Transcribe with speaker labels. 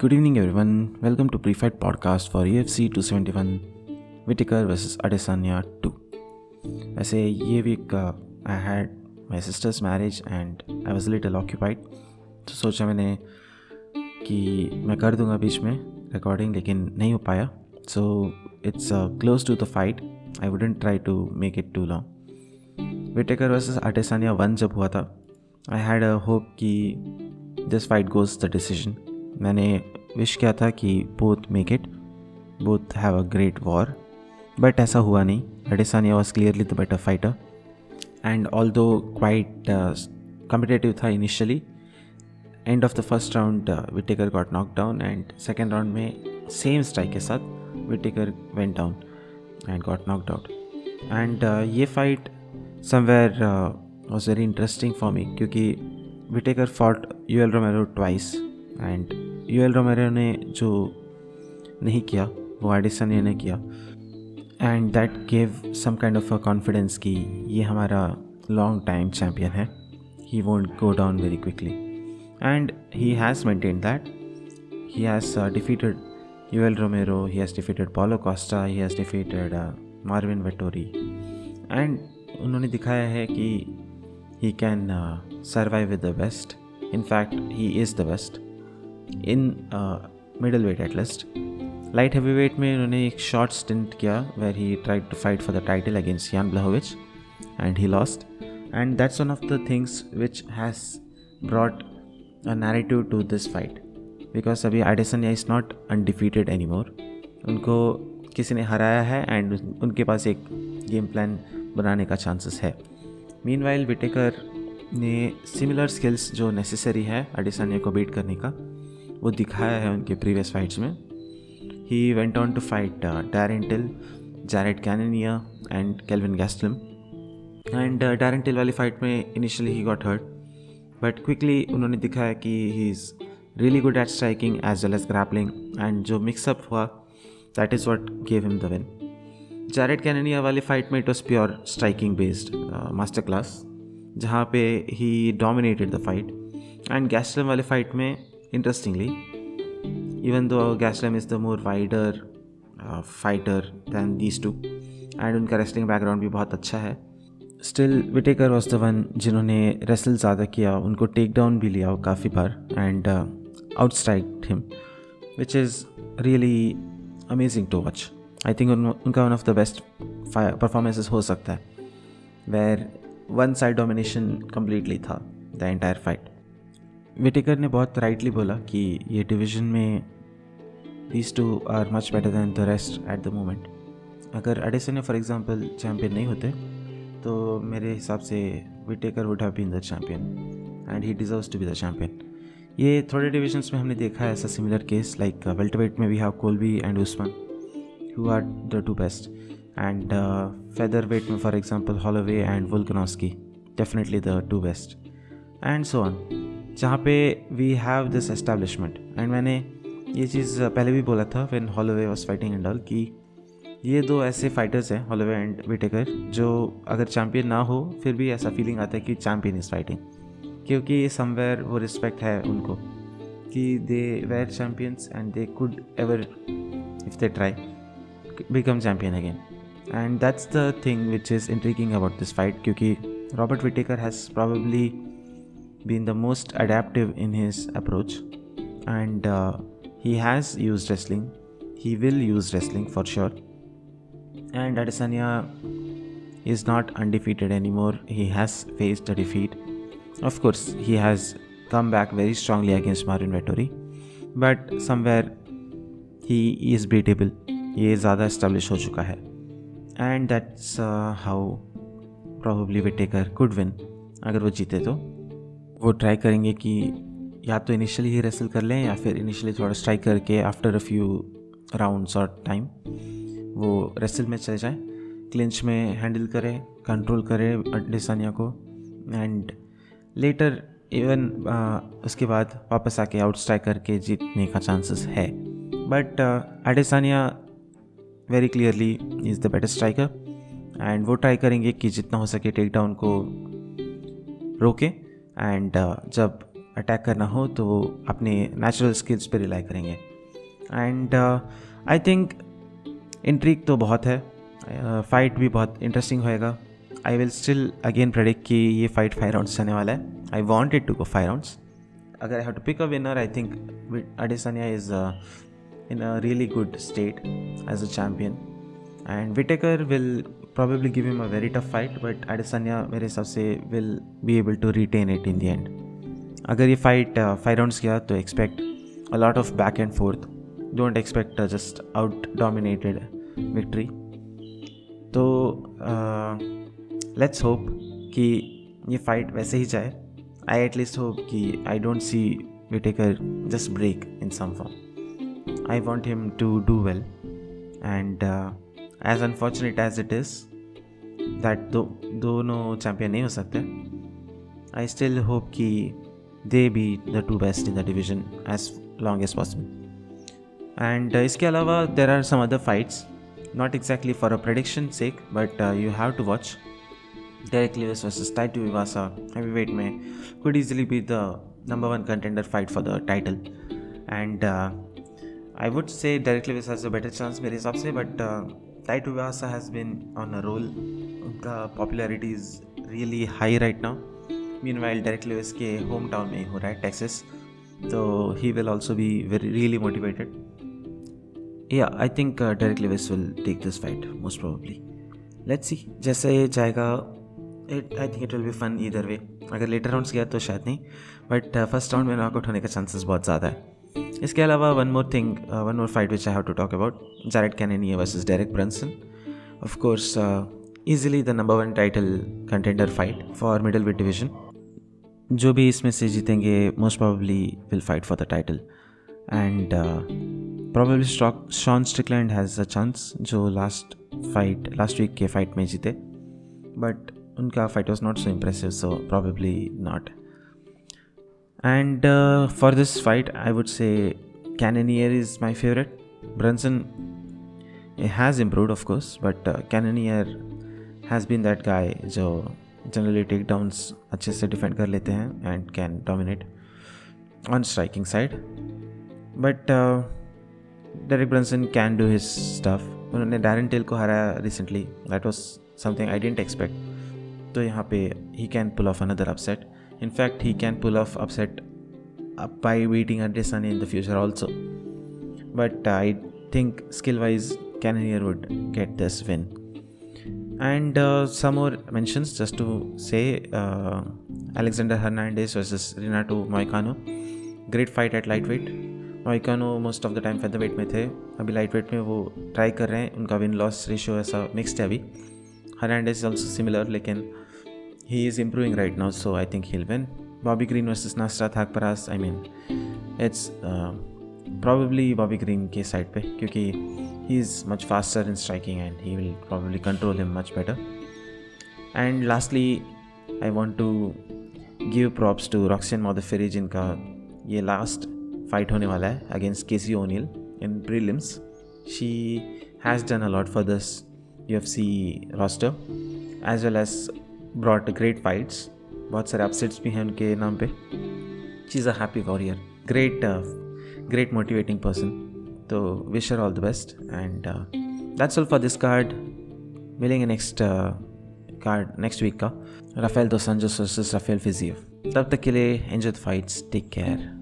Speaker 1: Good evening, everyone. Welcome to Pre-Fight Podcast for UFC 271 Whitaker vs Adesanya 2. ऐसे ये week I had my sisters marriage and I was little occupied तो सोचा मैंने कि मैं कर दूँगा बीच में रिकॉर्डिंग लेकिन नहीं हो पाया. So it's close to the fight I wouldn't try to make it too long Whittaker versus Adesanya one जब हुआ था आई हैड अ होप कि this fight goes the decision मैंने विश किया था कि both make it both have a great war but ऐसा हुआ नहीं। Adesanya was clearly the better fighter and although quite competitive था initially end of the first round Whittaker got knock down and second round में same strike के साथ Whittaker went down and got knocked out and ये fight somewhere was very interesting for me क्योंकि Whittaker fought Yoel Romero twice and Yoel Romero ने जो नहीं किया, वो एडिसन ने किया। And that gave some kind of a confidence कि ये हमारा लॉन्ग टाइम चैम्पियन है। He won't go down very quickly and he has maintain that he has defeated Yoel Romero he has defeated Paulo Costa he has defeated Marvin Vettori and उन्होंने दिखाया है कि he can survive with the best in fact, he is the best in middleweight at light heavyweight में उन्होंने एक short stint किया where he tried to fight for the title against Jan Blachowicz and he lost and that's one of the things which has brought a narrative to this fight because अभी Adesanya is not undefeated any more उनको किसी ने हराया है and उनके पास एक game plan बनाने का चांसेस है। मीन वाइल विटेकर ने सिमिलर स्किल्स जो नेसेसरी है अडिसानिया को बीट करने का। वो दिखाया है उनके प्रीवियस फाइट्स में। He went on to fight Darren Till Jared Cannonier and Kelvin Gastelum and Darren Till वाली फाइट में initially he got hurt but quickly उन्होंने दिखाया कि he is really good at striking as well as grappling and जो mix up हुआ that is what gave him the win Jared Cannonier वाली fight में it was pure striking based master class जहाँ पे he dominated the fight and Gastelum वाले fight में interestingly even though Gastelum is the more wider fighter than these two and उनका wrestling background भी बहुत अच्छा है still Whittaker was the one जिन्होंने रेसल ज़्यादा किया, उनको टेक डाउन भी लिया काफ़ी बार and out strike him which is really amazing to watch I think उनका one of the best performances हो सकता है where one side domination completely था द एंटायर फाइट विटेकर ने बहुत राइटली बोला कि ये डिवीज़न में these two are much better than the rest at the moment अगर एडिसन फॉर एग्जांपल चैम्पियन नहीं होते तो मेरे हिसाब से Whittaker would have been the champion and he deserves to be the champion ये थोड़े डिविजन्स में हमने देखा है ऐसा सिमिलर केस लाइक वेल्ट में we have Colby and Usman who are the two best and uh, featherweight for example Holloway and Volkanovski definitely the two best and so on. जहाँ पे we have this establishment and मैंने ये चीज़ पहले भी बोला था when Holloway was fighting and all कि ये दो ऐसे फाइटर्स हैं हॉलोवे एंड विटेकर जो अगर चैम्पियन ना हो, फिर भी ऐसा फीलिंग आता है कि चैम्पियन इज़ फाइटिंग क्योंकि समवेयर वो रिस्पेक्ट है उनको, कि they were champions and they could ever if they try become champion again and that's the thing which is intriguing about this fight क्योंकि Robert Whittaker has probably been the most adaptive in his approach and uh, he has used wrestling he will use wrestling for sure and Adesanya is not undefeated anymore he has faced a defeat of course he has come back very strongly against Marvin Vettori but somewhere he is beatable ये ज़्यादा establish हो चुका है and that's how probably Whittaker could win अगर वो जीते तो वो ट्राई करेंगे कि या तो इनिशियली ही रेसल कर लें या फिर इनिशियली थोड़ा स्ट्राइक करके आफ्टर अ फ्यू राउंड्स और टाइम वो रेसल में चले जाएँ क्लिंच में हैंडल करें कंट्रोल करें डिसानिया को एंड लेटर इवन उसके बाद वापस आके आउट स्ट्राइक करके जीतने का चांसेस है। But Adesanya very clearly is the better striker and वो ट्राई करेंगे कि जितना हो सके टेक डाउन को रोके। एंड uh, जब अटैक करना हो तो वो अपने नेचुरल स्किल्स पे रिलाई करेंगे। एंड आई थिंक इंट्रीक तो बहुत है। फाइट uh, भी बहुत इंटरेस्टिंग होएगा। I will still again predict कि ये फाइट फाइव राउंड्स चलने वाला है। I want wanted to go five rounds अगर I have to pick a winner I think Adesanya is in a really good state as a champion. And Whitaker will probably give him a very tough fight, but Adesanya मेरे हिसाब से will be able to retain it in the end. अगर ये fight five rounds गया तो expect a lot of back and forth don't expect just out dominated victory तो let's hope कि ये फाइट वैसे ही जाए आई एटलीस्ट होप कि I don't see Whittaker just break in some form I want him to do well. And uh, as unfortunate as it is that दो दोनों champion नहीं हो सकते आई स्टिल होप कि they be the two best in the division as long as possible and इसके अलावा there are some other fights not exactly for a prediction sake, but uh, you have to watch. Derek Lewis versus Taito Iwasa heavyweight may could easily be the number one contender fight for the title, and uh, I would say Derek Lewis has a better chance मेरे हिसाब से but Tuivasa has been on a roll उनका popularity is really high right now mean while Derrick Lewis के home town में ही हो रहा है टेक्सिस तो he will also be very really motivated या I think Derrick Lewis will take this fight most probably let's see जैसे जाएगा it I think it will be fun either way अगर लेटर राउंड्स गया तो शायद नहीं. But first round में knockout होने का चांसेस बहुत ज़्यादा है. इसके अलावा one more thing one more fight which I have to talk about Jared Cannonier versus Derek Brunson of course easily the number one title contender fight for middle weight division जो भी इसमें से जीतेंगे most probably will fight for the title and probably stock Sean Strickland has a chance जो last fight last week के fight में जीते. But उनका fight was not so impressive so probably not And uh, for this fight, I would say Cannonier is my favorite. Brunson has improved, of course, but uh, Cannonier has been that guy जो generally takedowns अच्छे से defend कर लेते हैं and can dominate on striking side. But uh, Derek Brunson can do his stuff. उन्होंने Darren tell को हराया recently that was something I didn't expect तो यहाँ पे he can pull off another upset In fact, he can pull off upset by beating Adesanya in the future also. But I think skill-wise, Cannonier would get this win. And uh, some more mentions just to say uh, Alexander Hernandez versus Renato Moicano. Great fight at lightweight. Moicano most of the time featherweight में थे अभी light weight में वो try कर रहे हैं उनका win loss ratio ऐसा मिक्सड है अभी हरैंडेज इज ऑल्सो सिमिलर लेकिन he is improving right now, so I think he'll win. Bobby Green versus Nasrat Hakparas, I mean, it's uh, probably Bobby Green के साइड पे क्योंकि he is much faster in striking and he will probably control him much better. And lastly, I want to give props to Roxanne Modafferi जिनका ये last fight होने वाला है against Casey O'Neill in prelims. She has done a lot for this UFC roster as well as brought great fights बहुत सारे upsets भी हैं उनके नाम पे। Is a happy warrior great great motivating person तो wish her all the best and that's all for this card मिलेंगे next card next week का। Rafael dos Anjos Rafael Fiziev तब तक के लिए enjoy the fights take care